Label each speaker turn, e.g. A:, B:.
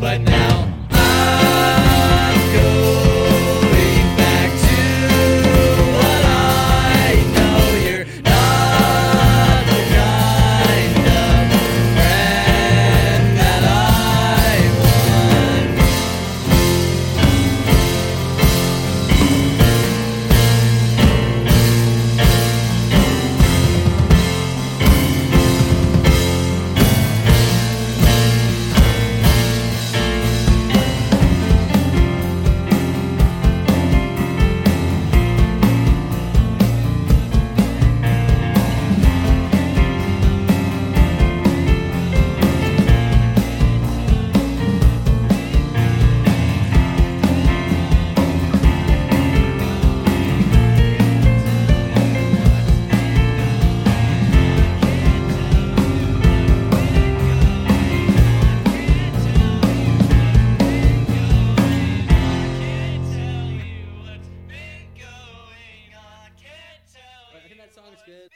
A: but now song's good.